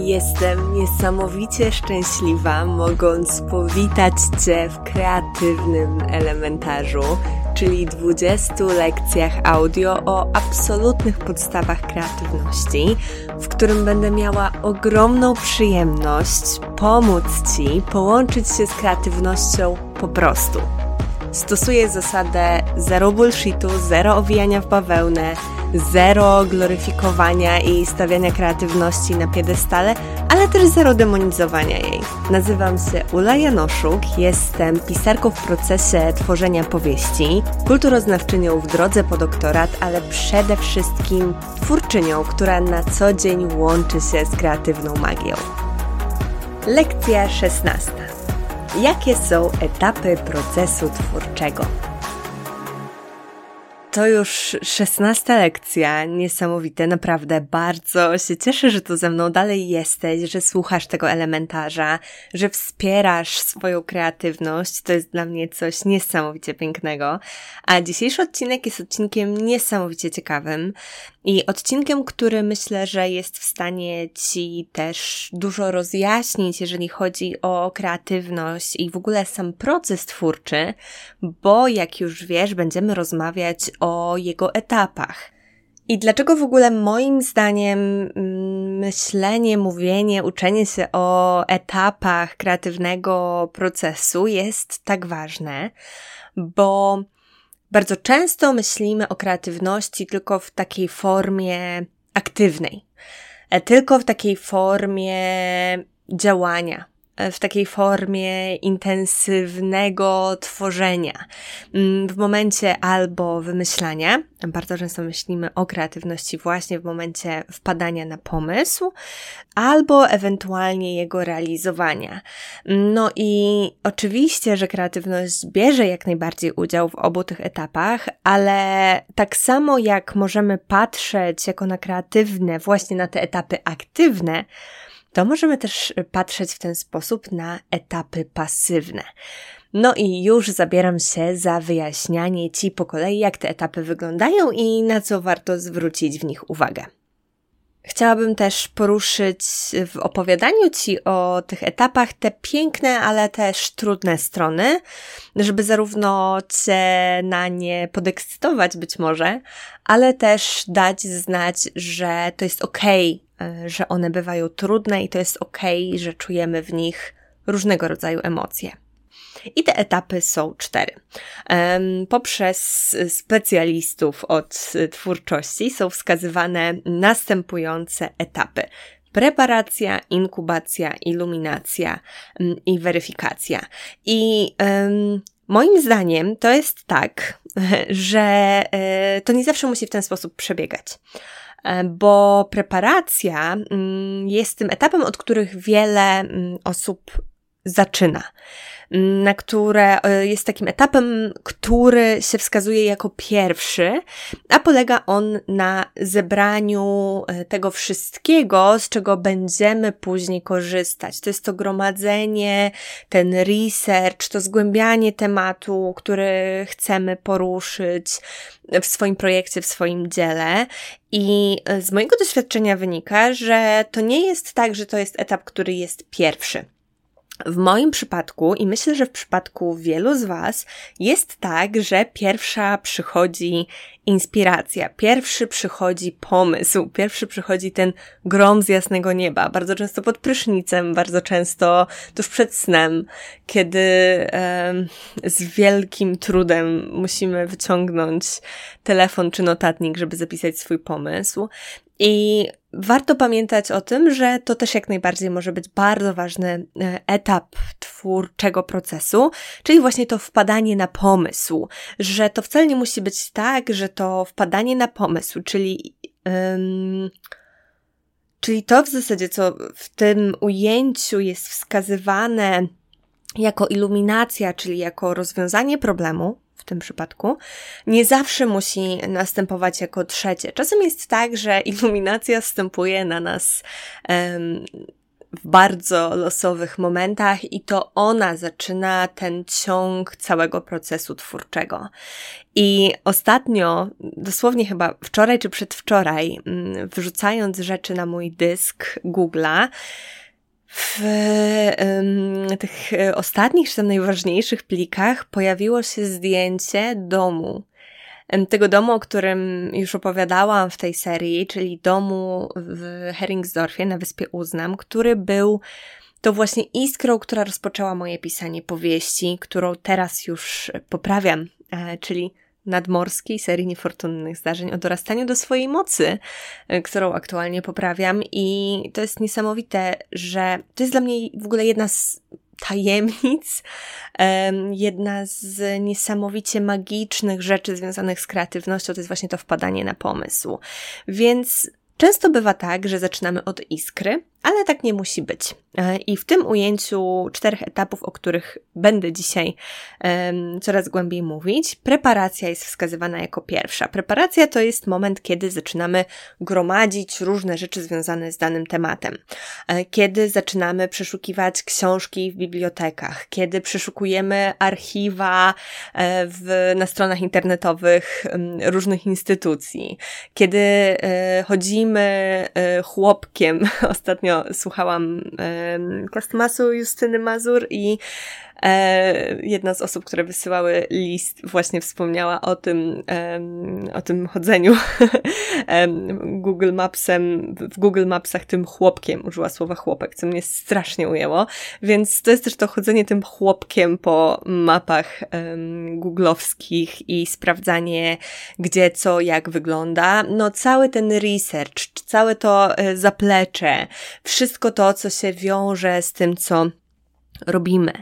Jestem niesamowicie szczęśliwa, mogąc powitać Cię w kreatywnym elementarzu, czyli 20 lekcjach audio o absolutnych podstawach kreatywności, w którym będę miała ogromną przyjemność pomóc Ci połączyć się z kreatywnością po prostu. Stosuję zasadę zero bullshitu, zero owijania w bawełnę, zero gloryfikowania i stawiania kreatywności na piedestale, ale też zero demonizowania jej. Nazywam się Ula Janoszuk, jestem pisarką w procesie tworzenia powieści, kulturoznawczynią w drodze po doktorat, ale przede wszystkim twórczynią, która na co dzień łączy się z kreatywną magią. Lekcja 16. Jakie są etapy procesu twórczego? To już szesnasta lekcja, niesamowite, naprawdę bardzo się cieszę, że tu ze mną dalej jesteś, że słuchasz tego elementarza, że wspierasz swoją kreatywność, to jest dla mnie coś niesamowicie pięknego. A dzisiejszy odcinek jest odcinkiem niesamowicie ciekawym i odcinkiem, który myślę, że jest w stanie Ci też dużo rozjaśnić, jeżeli chodzi o kreatywność i w ogóle sam proces twórczy, bo jak już wiesz, będziemy rozmawiać o jego etapach. I dlaczego w ogóle moim zdaniem mm, myślenie, mówienie, uczenie się o etapach kreatywnego procesu jest tak ważne? Bo bardzo często myślimy o kreatywności tylko w takiej formie aktywnej, e, tylko w takiej formie działania, w takiej formie intensywnego tworzenia. Mm, w momencie albo wymyślania, bardzo często myślimy o kreatywności właśnie w momencie wpadania na pomysł, albo ewentualnie jego realizowania. No i oczywiście, że kreatywność bierze jak najbardziej udział w obu tych etapach, ale tak samo jak możemy patrzeć jako na kreatywne właśnie na te etapy aktywne, to możemy też patrzeć w ten sposób na etapy pasywne. No i już zabieram się za wyjaśnianie Ci po kolei, jak te etapy wyglądają i na co warto zwrócić w nich uwagę. Chciałabym też poruszyć w opowiadaniu Ci o tych etapach te piękne, ale też trudne strony, żeby zarówno Cię na nie podekscytować być może, ale też dać znać, że to jest okej, okay, że one bywają trudne i to jest okej, okay, że czujemy w nich różnego rodzaju emocje. I te etapy są cztery. Poprzez specjalistów od twórczości są wskazywane następujące etapy. Preparacja, inkubacja, iluminacja mm, i weryfikacja. I um, moim zdaniem to jest tak, że e, to nie zawsze musi w ten sposób przebiegać e, bo preparacja mm, jest tym etapem, od których wiele mm, osób zaczyna na które e, jest takim etapem, który się wskazuje jako pierwszy, a polega on na zebraniu e, tego wszystkiego, z czego będziemy później korzystać. To jest to gromadzenie, ten research, to zgłębianie tematu, który chcemy poruszyć w swoim projekcie, w swoim dziele. I e, z mojego doświadczenia wynika, że to nie jest tak, że to jest etap, który jest pierwszy. W moim przypadku, i myślę, że w przypadku wielu z Was, jest tak, że pierwsza przychodzi inspiracja, pierwszy przychodzi pomysł, pierwszy przychodzi ten grom z jasnego nieba, bardzo często pod prysznicem, bardzo często tuż przed snem, kiedy e, z wielkim trudem musimy wyciągnąć telefon czy notatnik, żeby zapisać swój pomysł. I warto pamiętać o tym, że to też jak najbardziej może być bardzo ważny e, etap twórczego procesu, czyli właśnie to wpadanie na pomysł, że to wcale nie musi być tak, że to wpadanie na pomysł, czyli czyli to w zasadzie, co w tym ujęciu jest wskazywane jako iluminacja, czyli jako rozwiązanie problemu, tym przypadku, nie zawsze musi następować jako trzecie. Czasem jest tak, że iluminacja wstępuje na nas w bardzo losowych momentach i to ona zaczyna ten ciąg całego procesu twórczego. I ostatnio, dosłownie chyba wczoraj czy przedwczoraj, mm, wrzucając rzeczy na mój dysk Google'a, w tych ostatnich, czy tam najważniejszych plikach pojawiło się zdjęcie domu. Tego domu, o którym już opowiadałam w tej serii, czyli domu w Heringsdorfie na wyspie Uznam, który był to właśnie iskrą, która rozpoczęła moje pisanie powieści, którą teraz już poprawiam, e, czyli nadmorskiej serii niefortunnych zdarzeń o dorastaniu do swojej mocy, e, którą aktualnie poprawiam. I to jest niesamowite, że to jest dla mnie w ogóle jedna z tajemnic, jedna z niesamowicie magicznych rzeczy związanych z kreatywnością to jest właśnie to wpadanie na pomysł. Więc często bywa tak, że zaczynamy od iskry, ale tak nie musi być. E, I w tym ujęciu czterech etapów, o których będę dzisiaj um, coraz głębiej mówić, preparacja jest wskazywana jako pierwsza. Preparacja to jest moment, kiedy zaczynamy gromadzić różne rzeczy związane z danym tematem. E, kiedy zaczynamy przeszukiwać książki w bibliotekach, kiedy przeszukujemy archiwa e, w, na stronach internetowych różnych instytucji, kiedy chodzimy chłopkiem ostatnio słuchałam Kostmasu Justyny Mazur i jedna z osób, które wysyłały list, właśnie wspomniała o tym, o tym chodzeniu Google Mapsem, w Google Mapsach tym chłopkiem, użyła słowa chłopek, co mnie strasznie ujęło, więc to jest też to chodzenie tym chłopkiem po mapach googlowskich i sprawdzanie, gdzie, co, jak wygląda. No, cały ten research, całe to e, zaplecze, wszystko to, co się wiąże z tym, co robimy.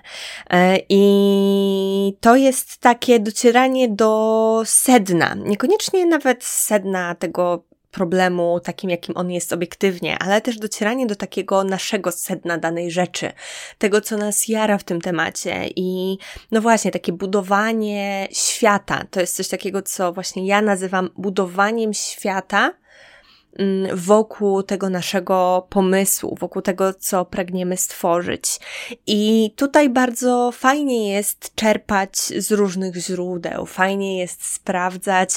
E, I to jest takie docieranie do sedna. Niekoniecznie nawet sedna tego problemu takim, jakim on jest obiektywnie, ale też docieranie do takiego naszego sedna danej rzeczy, tego, co nas jara w tym temacie i no właśnie, takie budowanie świata. To jest coś takiego, co właśnie ja nazywam budowaniem świata, wokół tego naszego pomysłu, wokół tego, co pragniemy stworzyć. I tutaj bardzo fajnie jest czerpać z różnych źródeł, fajnie jest sprawdzać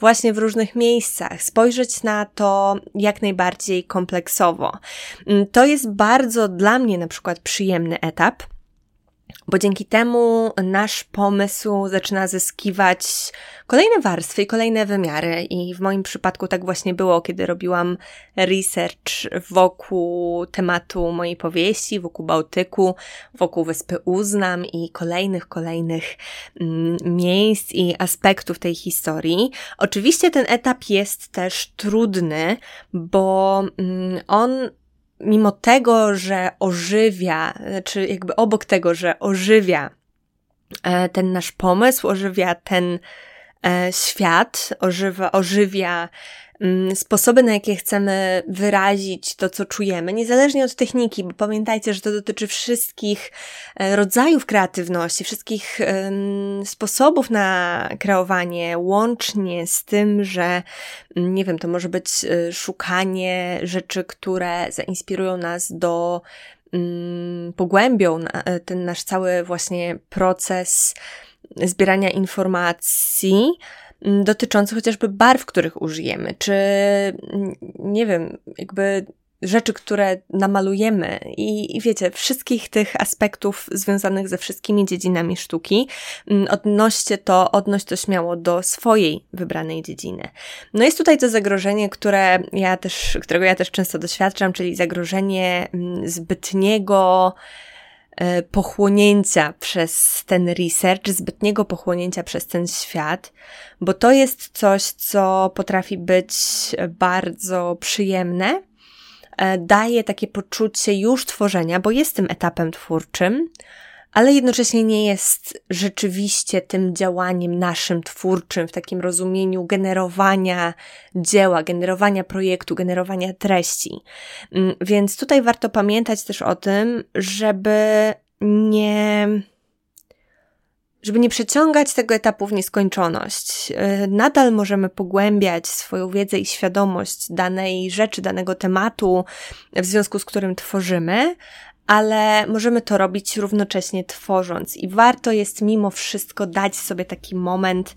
właśnie w różnych miejscach, spojrzeć na to jak najbardziej kompleksowo. Mm, to jest bardzo dla mnie na przykład przyjemny etap bo dzięki temu nasz pomysł zaczyna zyskiwać kolejne warstwy i kolejne wymiary. I w moim przypadku tak właśnie było, kiedy robiłam research wokół tematu mojej powieści, wokół Bałtyku, wokół Wyspy Uznam i kolejnych, kolejnych mm, miejsc i aspektów tej historii. Oczywiście ten etap jest też trudny, bo mm, on mimo tego, że ożywia, czy jakby obok tego, że ożywia e, ten nasz pomysł, ożywia ten e, świat, ożywa, ożywia sposoby, na jakie chcemy wyrazić to, co czujemy, niezależnie od techniki, bo pamiętajcie, że to dotyczy wszystkich e, rodzajów kreatywności, wszystkich sposobów na kreowanie, łącznie z tym, że, mm, nie wiem, to może być e, szukanie rzeczy, które zainspirują nas do mm, pogłębią e, ten nasz cały właśnie proces zbierania informacji, Mm, dotyczący chociażby barw, których użyjemy, czy mm, nie wiem, jakby rzeczy, które namalujemy i, i wiecie, wszystkich tych aspektów związanych ze wszystkimi dziedzinami sztuki, mm, odnoście to, odnoś to śmiało do swojej wybranej dziedziny. No jest tutaj to zagrożenie, które ja też, którego ja też często doświadczam, czyli zagrożenie zbytniego, pochłonięcia przez ten research, zbytniego pochłonięcia przez ten świat, bo to jest coś, co potrafi być bardzo przyjemne, e, daje takie poczucie już tworzenia, bo jest tym etapem twórczym, ale jednocześnie nie jest rzeczywiście tym działaniem naszym twórczym w takim rozumieniu generowania dzieła, generowania projektu, generowania treści. Mm, więc tutaj warto pamiętać też o tym, żeby nie żeby nie przeciągać tego etapu w nieskończoność. Y, nadal możemy pogłębiać swoją wiedzę i świadomość danej rzeczy, danego tematu, w związku z którym tworzymy, ale możemy to robić równocześnie tworząc i warto jest mimo wszystko dać sobie taki moment,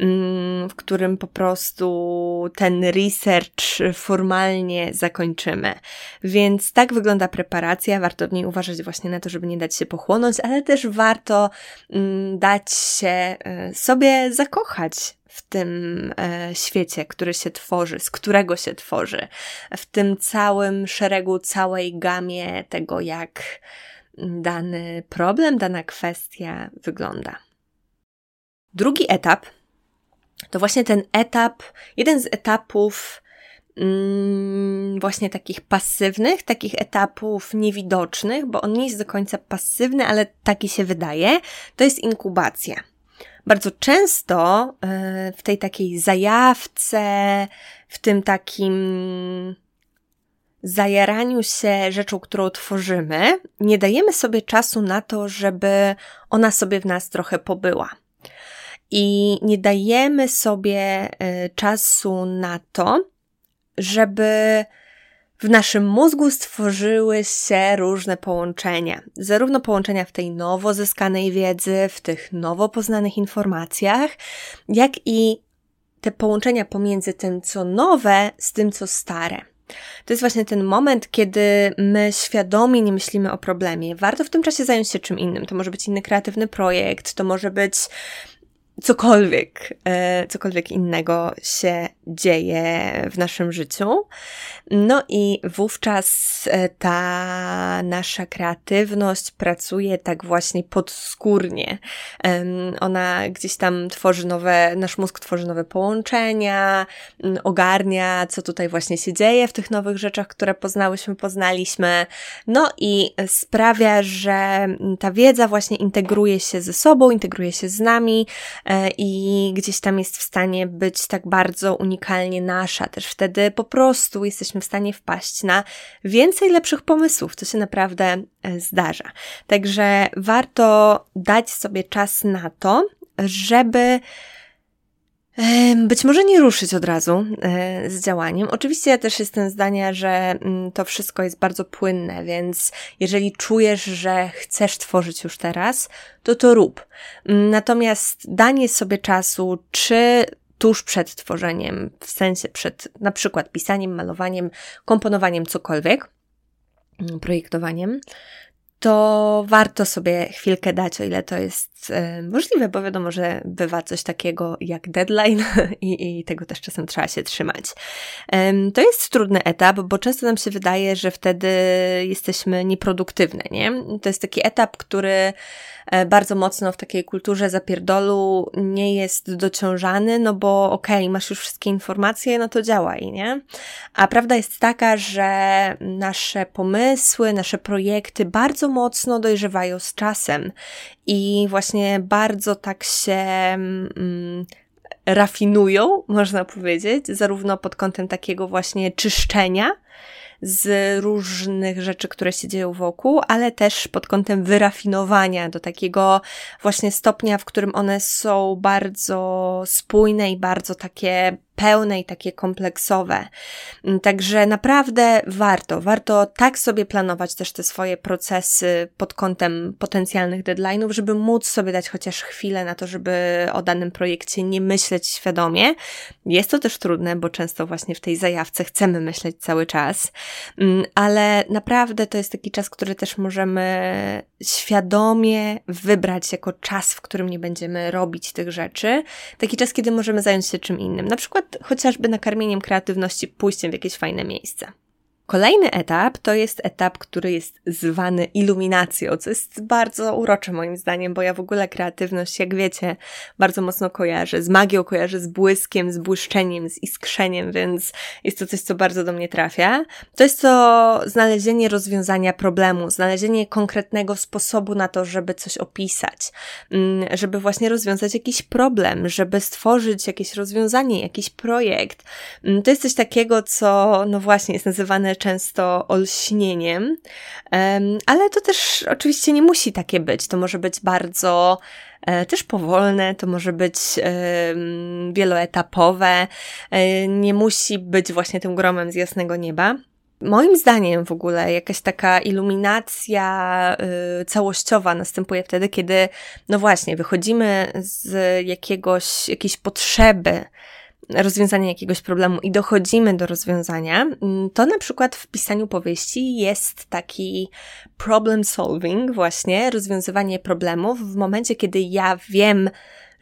mm, w którym po prostu ten research formalnie zakończymy. Więc tak wygląda preparacja, warto w niej uważać właśnie na to, żeby nie dać się pochłonąć, ale też warto mm, dać się e, sobie zakochać w tym e, świecie, który się tworzy, z którego się tworzy, w tym całym szeregu, całej gamie tego, jak dany problem, dana kwestia wygląda. Drugi etap to właśnie ten etap, jeden z etapów mm, właśnie takich pasywnych, takich etapów niewidocznych, bo on nie jest do końca pasywny, ale taki się wydaje, to jest inkubacja. Bardzo często e, w tej takiej zajawce, w tym takim zajaraniu się rzeczą, którą tworzymy, nie dajemy sobie czasu na to, żeby ona sobie w nas trochę pobyła. I nie dajemy sobie e, czasu na to, żeby w naszym mózgu stworzyły się różne połączenia. Zarówno połączenia w tej nowo zyskanej wiedzy, w tych nowo poznanych informacjach, jak i te połączenia pomiędzy tym, co nowe, z tym, co stare. To jest właśnie ten moment, kiedy my świadomie nie myślimy o problemie. Warto w tym czasie zająć się czym innym. To może być inny kreatywny projekt, to może być cokolwiek, e, cokolwiek innego się dzieje w naszym życiu. No i wówczas e, ta nasza kreatywność pracuje tak właśnie podskórnie. Ona gdzieś tam tworzy nowe, nasz mózg tworzy nowe połączenia, ogarnia, co tutaj właśnie się dzieje w tych nowych rzeczach, które poznałyśmy, poznaliśmy. No i sprawia, że ta wiedza właśnie integruje się ze sobą, integruje się z nami e, i gdzieś tam jest w stanie być tak bardzo unikalnie nasza. Też wtedy po prostu jesteśmy w stanie wpaść na więcej lepszych pomysłów, co się naprawdę e, zdarza. Także warto dać sobie czas na to, żeby być może nie ruszyć od razu e, z działaniem. Oczywiście ja też jestem zdania, że mm, to wszystko jest bardzo płynne, więc jeżeli czujesz, że chcesz tworzyć już teraz, to to rób. Mm, natomiast danie sobie czasu, czy tuż przed tworzeniem, w sensie przed na przykład pisaniem, malowaniem, komponowaniem, cokolwiek, mm, projektowaniem, to warto sobie chwilkę dać, o ile to jest e, możliwe, bo wiadomo, że bywa coś takiego jak deadline i, i tego też czasem trzeba się trzymać. To jest trudny etap, bo często nam się wydaje, że wtedy jesteśmy nieproduktywne, nie? To jest taki etap, który E, bardzo mocno w takiej kulturze zapierdolu nie jest dociążany, no bo okej, okay, masz już wszystkie informacje, no to działaj, nie? A prawda jest taka, że nasze pomysły, nasze projekty bardzo mocno dojrzewają z czasem. I właśnie bardzo tak się mm, rafinują, można powiedzieć, zarówno pod kątem takiego właśnie czyszczenia, z różnych rzeczy, które się dzieją wokół, ale też pod kątem wyrafinowania do takiego właśnie stopnia, w którym one są bardzo spójne i bardzo takie pełne i takie kompleksowe. Mm, także naprawdę warto, warto tak sobie planować też te swoje procesy pod kątem potencjalnych deadline'ów, żeby móc sobie dać chociaż chwilę na to, żeby o danym projekcie nie myśleć świadomie. Jest to też trudne, bo często właśnie w tej zajawce chcemy myśleć cały czas, mm, ale naprawdę to jest taki czas, który też możemy świadomie wybrać jako czas, w którym nie będziemy robić tych rzeczy. Taki czas, kiedy możemy zająć się czym innym. Na przykład chociażby nakarmieniem kreatywności, pójściem w jakieś fajne miejsce. Kolejny etap to jest etap, który jest zwany iluminacją, co jest bardzo urocze moim zdaniem, bo ja w ogóle kreatywność, jak wiecie, bardzo mocno kojarzę z magią, kojarzę z błyskiem, z błyszczeniem, z iskrzeniem, więc jest to coś, co bardzo do mnie trafia. To jest to znalezienie rozwiązania problemu, znalezienie konkretnego sposobu na to, żeby coś opisać, mm, żeby właśnie rozwiązać jakiś problem, żeby stworzyć jakieś rozwiązanie, jakiś projekt. Mm, to jest coś takiego, co no właśnie jest nazywane często olśnieniem, ale to też oczywiście nie musi takie być. To może być bardzo e, też powolne, to może być wieloetapowe, e, nie musi być właśnie tym gromem z jasnego nieba. Moim zdaniem w ogóle jakaś taka iluminacja y, całościowa następuje wtedy, kiedy, no właśnie, wychodzimy z jakiegoś, jakiejś potrzeby rozwiązania jakiegoś problemu i dochodzimy do rozwiązania, mm, to na przykład w pisaniu powieści jest taki problem solving, właśnie rozwiązywanie problemów w momencie, kiedy ja wiem,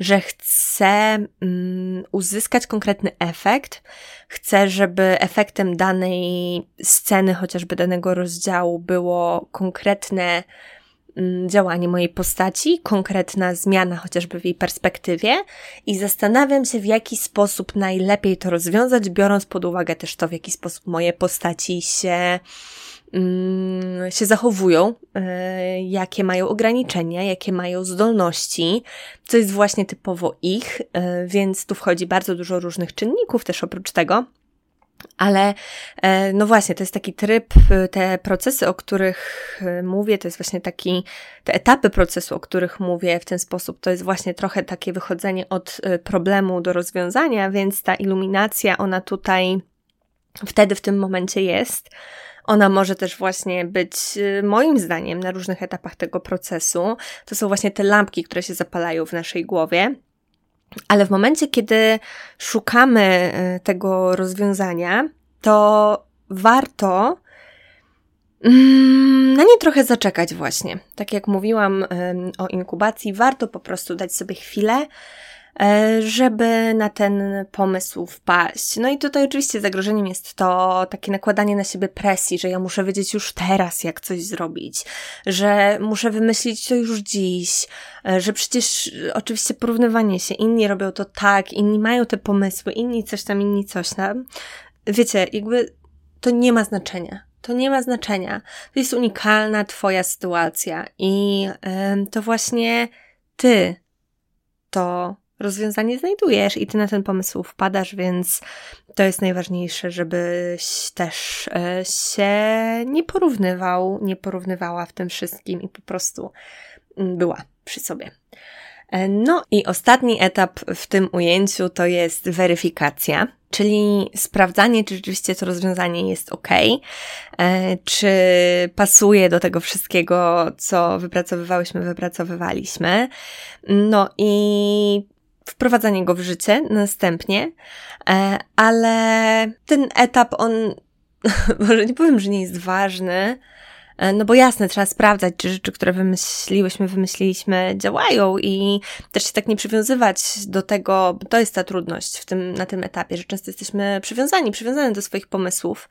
że chcę um, uzyskać konkretny efekt, chcę, żeby efektem danej sceny, chociażby danego rozdziału, było konkretne działanie mojej postaci, konkretna zmiana chociażby w jej perspektywie i zastanawiam się, w jaki sposób najlepiej to rozwiązać, biorąc pod uwagę też to, w jaki sposób moje postaci się Mm, się zachowują, e, jakie mają ograniczenia, jakie mają zdolności, co jest właśnie typowo ich, e, więc tu wchodzi bardzo dużo różnych czynników też oprócz tego. Ale e, no właśnie, to jest taki tryb, te procesy, o których mówię, to jest właśnie taki, te etapy procesu, o których mówię w ten sposób, to jest właśnie trochę takie wychodzenie od problemu do rozwiązania, więc ta iluminacja, ona tutaj wtedy w tym momencie jest. Ona może też właśnie być, y, moim zdaniem, na różnych etapach tego procesu. To są właśnie te lampki, które się zapalają w naszej głowie. Ale w momencie, kiedy szukamy y, tego rozwiązania, to warto mm, na nie trochę zaczekać właśnie. Tak jak mówiłam o inkubacji, warto po prostu dać sobie chwilę, E, żeby na ten pomysł wpaść. No i tutaj oczywiście zagrożeniem jest to takie nakładanie na siebie presji, że ja muszę wiedzieć już teraz, jak coś zrobić, że muszę wymyślić to już dziś, e, że przecież oczywiście porównywanie się, inni robią to tak, inni mają te pomysły, inni coś tam, inni coś tam. Wiecie, jakby to nie ma znaczenia. To nie ma znaczenia. To jest unikalna Twoja sytuacja i to właśnie Ty to rozwiązanie znajdujesz i ty na ten pomysł wpadasz, więc to jest najważniejsze, żebyś też e, się nie porównywał, nie porównywała w tym wszystkim i po prostu mm, była przy sobie. E, no i ostatni etap w tym ujęciu to jest weryfikacja, czyli sprawdzanie, czy rzeczywiście to rozwiązanie jest ok, e, czy pasuje do tego wszystkiego, co wypracowywałyśmy, wypracowywaliśmy. No i wprowadzanie go w życie następnie, e, ale ten etap on, może nie powiem, że nie jest ważny, E, no bo jasne, trzeba sprawdzać, czy rzeczy, które wymyśliłyśmy, wymyśliliśmy, działają i też się tak nie przywiązywać do tego, bo to jest ta trudność w tym, na tym etapie, że często jesteśmy przywiązani, przywiązani do swoich pomysłów,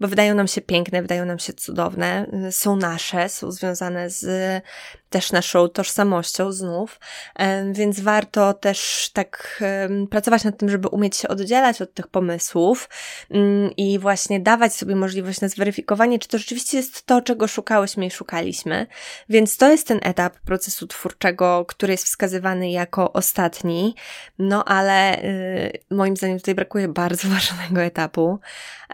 bo wydają nam się piękne, wydają nam się cudowne, y, są nasze, są związane z też naszą tożsamością znów, więc warto też tak pracować nad tym, żeby umieć się oddzielać od tych pomysłów mm, i właśnie dawać sobie możliwość na zweryfikowanie, czy to rzeczywiście jest to, czego szukałyśmy i szukaliśmy. Więc to jest ten etap procesu twórczego, który jest wskazywany jako ostatni, no ale y, moim zdaniem tutaj brakuje bardzo ważnego etapu,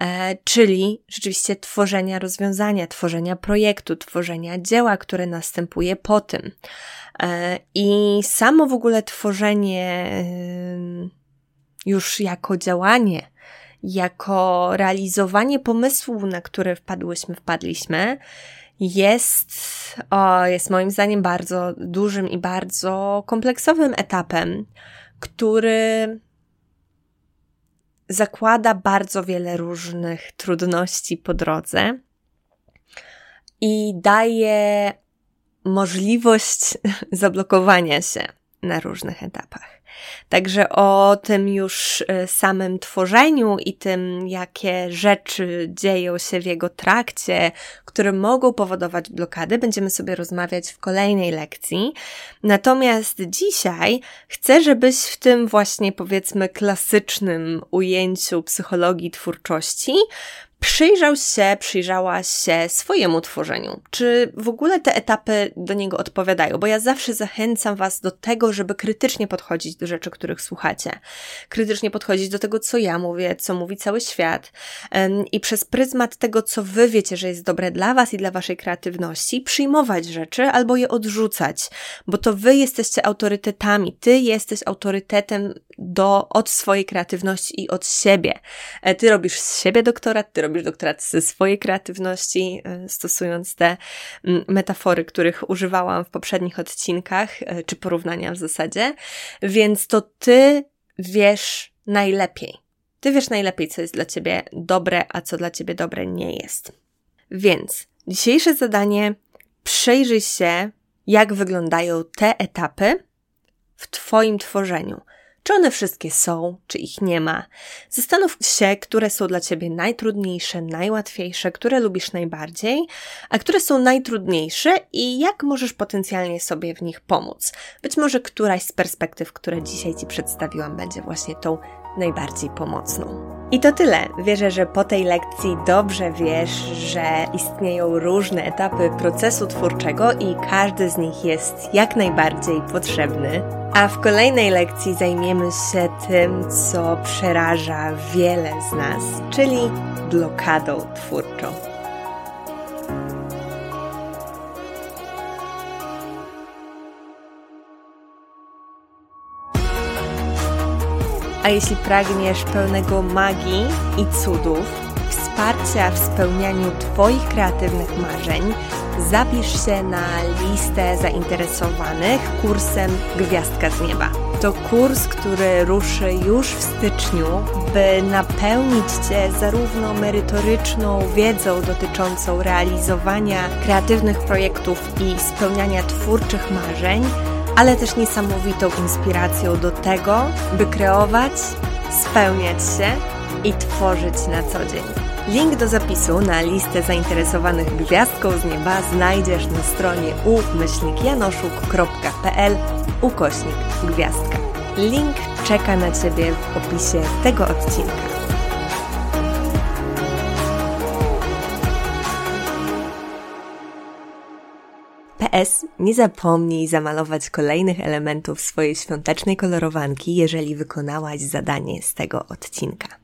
e, czyli rzeczywiście tworzenia rozwiązania, tworzenia projektu, tworzenia dzieła, które następuje po tym. E, I samo w ogóle tworzenie już jako działanie, jako realizowanie pomysłu, na który wpadłyśmy, wpadliśmy, jest, o, jest moim zdaniem bardzo dużym i bardzo kompleksowym etapem, który zakłada bardzo wiele różnych trudności po drodze i daje możliwość zablokowania się na różnych etapach. Także o tym już e, samym tworzeniu i tym, jakie rzeczy dzieją się w jego trakcie, które mogą powodować blokady, będziemy sobie rozmawiać w kolejnej lekcji. Natomiast dzisiaj chcę, żebyś w tym właśnie powiedzmy klasycznym ujęciu psychologii twórczości przyjrzał się, przyjrzałaś się swojemu tworzeniu. Czy w ogóle te etapy do niego odpowiadają? Bo ja zawsze zachęcam Was do tego, żeby krytycznie podchodzić do rzeczy, których słuchacie. Krytycznie podchodzić do tego, co ja mówię, co mówi cały świat. I przez pryzmat tego, co Wy wiecie, że jest dobre dla Was i dla Waszej kreatywności, przyjmować rzeczy albo je odrzucać, bo to Wy jesteście autorytetami. Ty jesteś autorytetem do, od swojej kreatywności i od siebie. E, ty robisz z siebie doktorat, ty robisz doktorat ze swojej kreatywności, e, stosując te mm, metafory, których używałam w poprzednich odcinkach, e, czy porównania w zasadzie, więc to ty wiesz najlepiej. Ty wiesz najlepiej, co jest dla ciebie dobre, a co dla ciebie dobre nie jest. Więc dzisiejsze zadanie przejrzyj się, jak wyglądają te etapy w Twoim tworzeniu. Czy one wszystkie są, czy ich nie ma? Zastanów się, które są dla ciebie najtrudniejsze, najłatwiejsze, które lubisz najbardziej, a które są najtrudniejsze i jak możesz potencjalnie sobie w nich pomóc. Być może któraś z perspektyw, które dzisiaj ci przedstawiłam, będzie właśnie tą najbardziej pomocną. I to tyle. Wierzę, że po tej lekcji dobrze wiesz, że istnieją różne etapy procesu twórczego i każdy z nich jest jak najbardziej potrzebny. A w kolejnej lekcji zajmiemy się tym, co przeraża wiele z nas, czyli blokadą twórczą. A jeśli pragniesz pełnego magii i cudów, wsparcia w spełnianiu Twoich kreatywnych marzeń, zapisz się na listę zainteresowanych kursem Gwiazdka z Nieba. To kurs, który ruszy już w styczniu, by napełnić Cię zarówno merytoryczną wiedzą dotyczącą realizowania kreatywnych projektów i spełniania twórczych marzeń, ale też niesamowitą inspiracją do tego, by kreować, spełniać się i tworzyć na co dzień. Link do zapisu na listę zainteresowanych gwiazdką z nieba znajdziesz na stronie umyślnikjanoszuk.pl ukośnik gwiazdka. Link czeka na Ciebie w opisie tego odcinka. PS, nie zapomnij zamalować kolejnych elementów swojej świątecznej kolorowanki, jeżeli wykonałaś zadanie z tego odcinka.